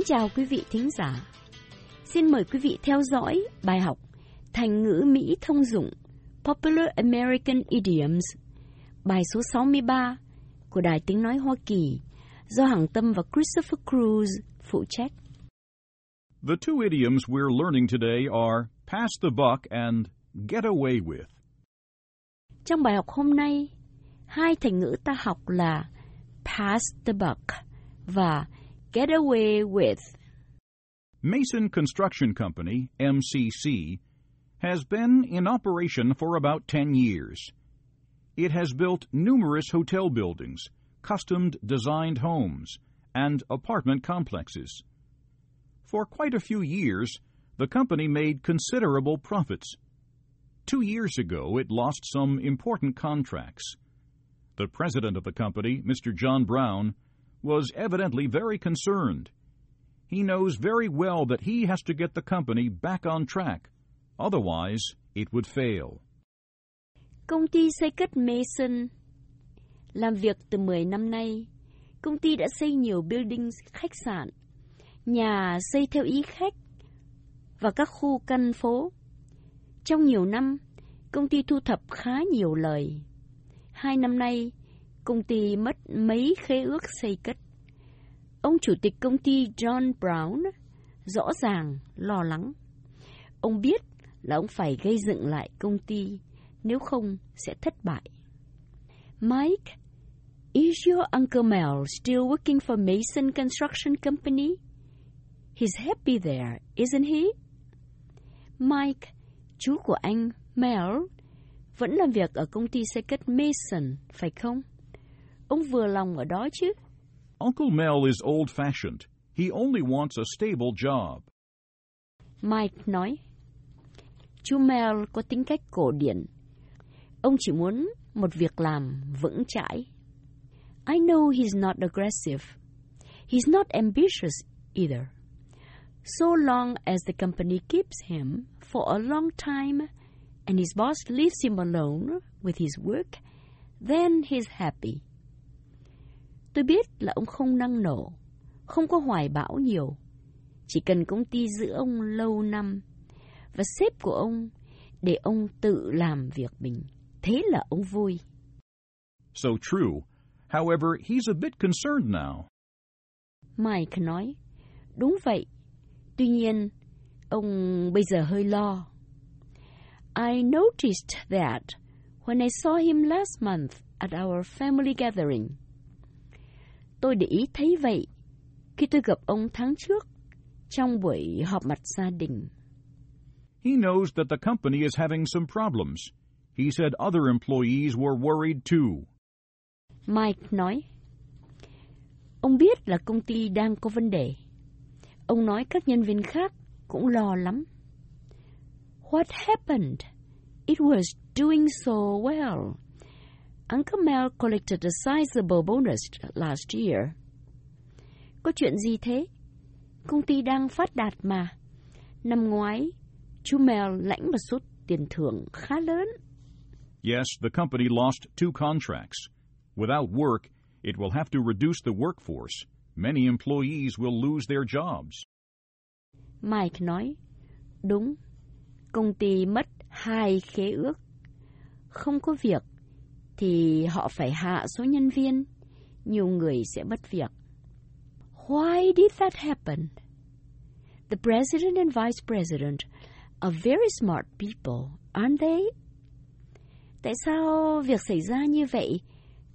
Kính chào quý vị thính giả. Xin mời quý vị theo dõi bài học Thành ngữ Mỹ thông dụng Popular American Idioms bài số 63 của Đài Tiếng Nói Hoa Kỳ do Hằng Tâm và Christopher Cruz phụ trách. The two idioms we're learning today are pass the buck and get away with. Trong bài học hôm nay, hai thành ngữ ta học là pass the buck và get away with. Mason Construction Company, MCC, has been in operation for about 10 years. It has built numerous hotel buildings, custom designed homes, and apartment complexes. For quite a few years, the company made considerable profits. Two years ago, it lost some important contracts. The president of the company, Mr. John Brown, was evidently very concerned. He knows very well that he has to get the company back on track. Otherwise, it would fail. Công ty xây cất Mason làm việc từ 10 năm nay. Công ty đã xây nhiều buildings, khách sạn, nhà xây theo ý khách và các khu căn phố. Trong nhiều năm, công ty thu thập khá nhiều lời. Hai năm nay, công ty mất mấy khế ước xây cất. Ông chủ tịch công ty John Brown rõ ràng lo lắng. Ông biết là ông phải gây dựng lại công ty, nếu không sẽ thất bại. Mike, is your Uncle Mel still working for Mason Construction Company? He's happy there, isn't he? Mike, chú của anh, Mel, vẫn làm việc ở công ty xây cất Mason, phải không? Ông vừa lòng ở đó chứ? Uncle Mel is old fashioned. He only wants a stable job. Mike nói. Chú Mel có tính cách cổ điển. Ông chỉ muốn một việc làm vững chãi. I know he's not aggressive. He's not ambitious either. So long as the company keeps him for a long time and his boss leaves him alone with his work, then he's happy. Tôi biết là ông không năng nổ, không có hoài bão nhiều. Chỉ cần công ty giữ ông lâu năm và sếp của ông để ông tự làm việc mình. Thế là ông vui. So true. However, he's a bit concerned now. Mike nói, đúng vậy. Tuy nhiên, ông bây giờ hơi lo. I noticed that when I saw him last month at our family gathering. Tôi để ý thấy vậy khi tôi gặp ông tháng trước trong buổi họp mặt gia đình. He knows that the company is having some problems. He said other employees were worried too. Mike nói, ông biết là công ty đang có vấn đề. Ông nói các nhân viên khác cũng lo lắm. What happened? It was doing so well. Uncle Mel collected a sizable bonus last year. Có chuyện gì thế? Công ty đang phát đạt mà. Năm ngoái, chú Mel lãnh một số tiền thưởng khá lớn. Yes, the company lost two contracts. Without work, it will have to reduce the workforce. Many employees will lose their jobs. Mike nói, đúng, công ty mất hai khế ước. Không có việc, thì họ phải hạ số nhân viên. Nhiều người sẽ mất việc. Why did that happen? The president and vice president are very smart people, aren't they? Tại sao việc xảy ra như vậy?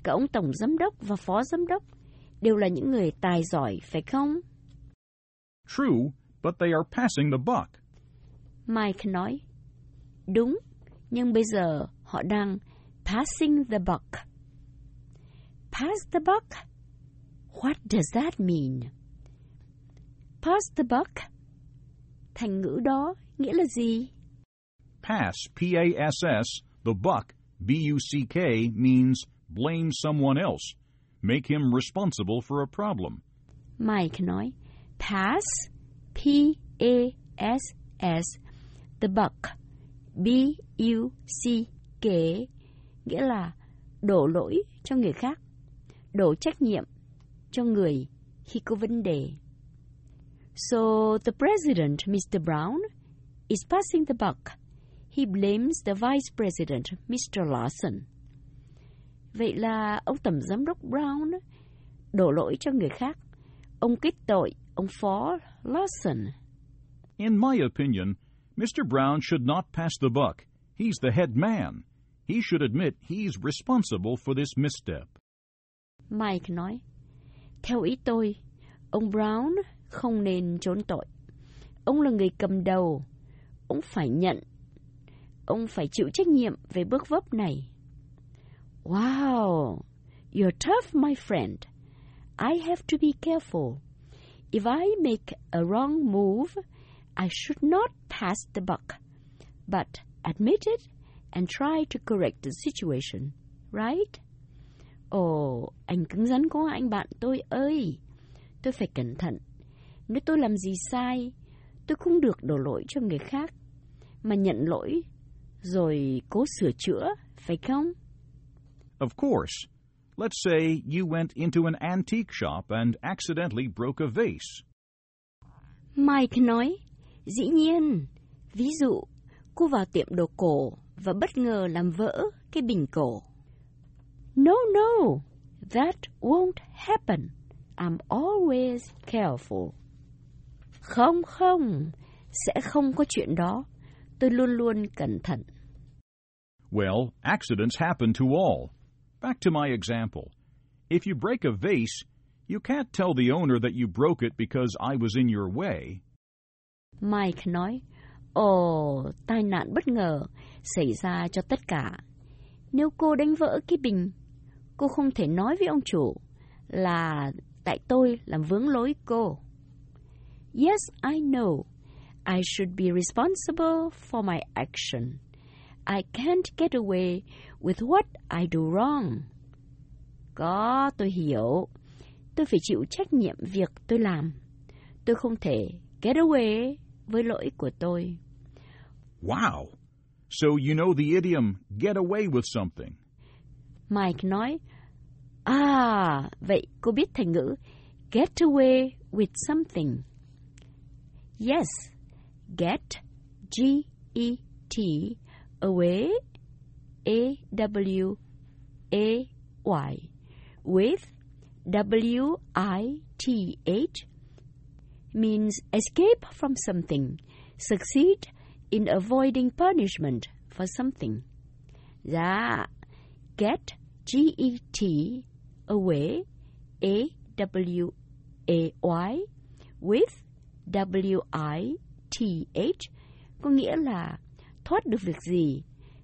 Cả ông tổng giám đốc và phó giám đốc đều là những người tài giỏi, phải không? True, but they are passing the buck. Mike nói, đúng, nhưng bây giờ họ đang passing the buck. Pass the buck? What does that mean? Pass the buck? Thành ngữ đó nghĩa là gì? Pass, P-A-S-S, the buck, B-U-C-K, means blame someone else. Make him responsible for a problem. Mike nói, pass, P-A-S-S, the buck, B-U-C-K, nghĩa là đổ lỗi cho người khác, đổ trách nhiệm cho người khi có vấn đề. So the president, Mr. Brown, is passing the buck. He blames the vice president, Mr. Lawson. Vậy là ông tổng giám đốc Brown đổ lỗi cho người khác. Ông kết tội ông phó Lawson. In my opinion, Mr. Brown should not pass the buck. He's the head man. He should admit he's responsible for this misstep. Mike nói, theo ý tôi, ông Brown không nên trốn tội. Ông là người cầm đầu. Ông phải nhận. Ông phải chịu trách nhiệm về bước vấp này. Wow, you're tough, my friend. I have to be careful. If I make a wrong move, I should not pass the buck, but admit it and try to correct the situation, right? Ồ, anh cứng rắn quá anh bạn tôi ơi. Tôi phải cẩn thận. Nếu tôi làm gì sai, tôi không được đổ lỗi cho người khác, mà nhận lỗi, rồi cố sửa chữa, phải không? Of course. Let's say you went into an antique shop and accidentally broke a vase. Mike nói, dĩ nhiên. Ví dụ, cô vào tiệm đồ cổ và bất ngờ làm vỡ cái bình cổ. No, no, that won't happen. I'm always careful. Không, không, sẽ không có chuyện đó. Tôi luôn luôn cẩn thận. Well, accidents happen to all. Back to my example. If you break a vase, you can't tell the owner that you broke it because I was in your way. Mike nói, Ồ, tai nạn bất ngờ xảy ra cho tất cả. Nếu cô đánh vỡ cái bình, cô không thể nói với ông chủ là tại tôi làm vướng lối cô. Yes, I know. I should be responsible for my action. I can't get away with what I do wrong. Có, tôi hiểu. Tôi phải chịu trách nhiệm việc tôi làm. Tôi không thể get away với lỗi của tôi. Wow! So you know the idiom, get away with something. Mike nói, À, vậy cô biết thành ngữ get away with something. Yes, get, G-E-T, away, A-W-A-Y, with, W-I-T-H, means escape from something, succeed in avoiding punishment for something. Dạ, get, G-E-T, away, A-W-A-Y, with, W-I-T-H, có nghĩa là thoát được việc gì,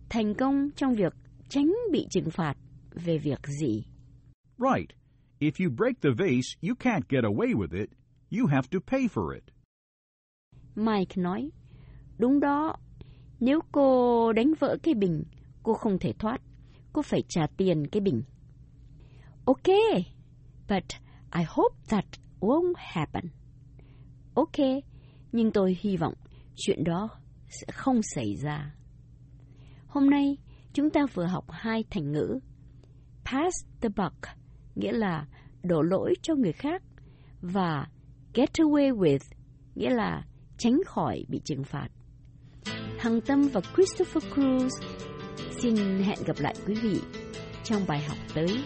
thành công trong việc tránh bị trừng phạt về việc gì. Right. If you break the vase, you can't get away with it. You have to pay for it. Mike nói, đúng đó, nếu cô đánh vỡ cái bình, cô không thể thoát. Cô phải trả tiền cái bình. Okay, but I hope that won't happen. Okay, nhưng tôi hy vọng chuyện đó sẽ không xảy ra. Hôm nay, chúng ta vừa học hai thành ngữ. Pass the buck, nghĩa là đổ lỗi cho người khác, và get away with, nghĩa là tránh khỏi bị trừng phạt. Hằng Tâm và Christopher Cruz xin hẹn gặp lại quý vị trong bài học tới.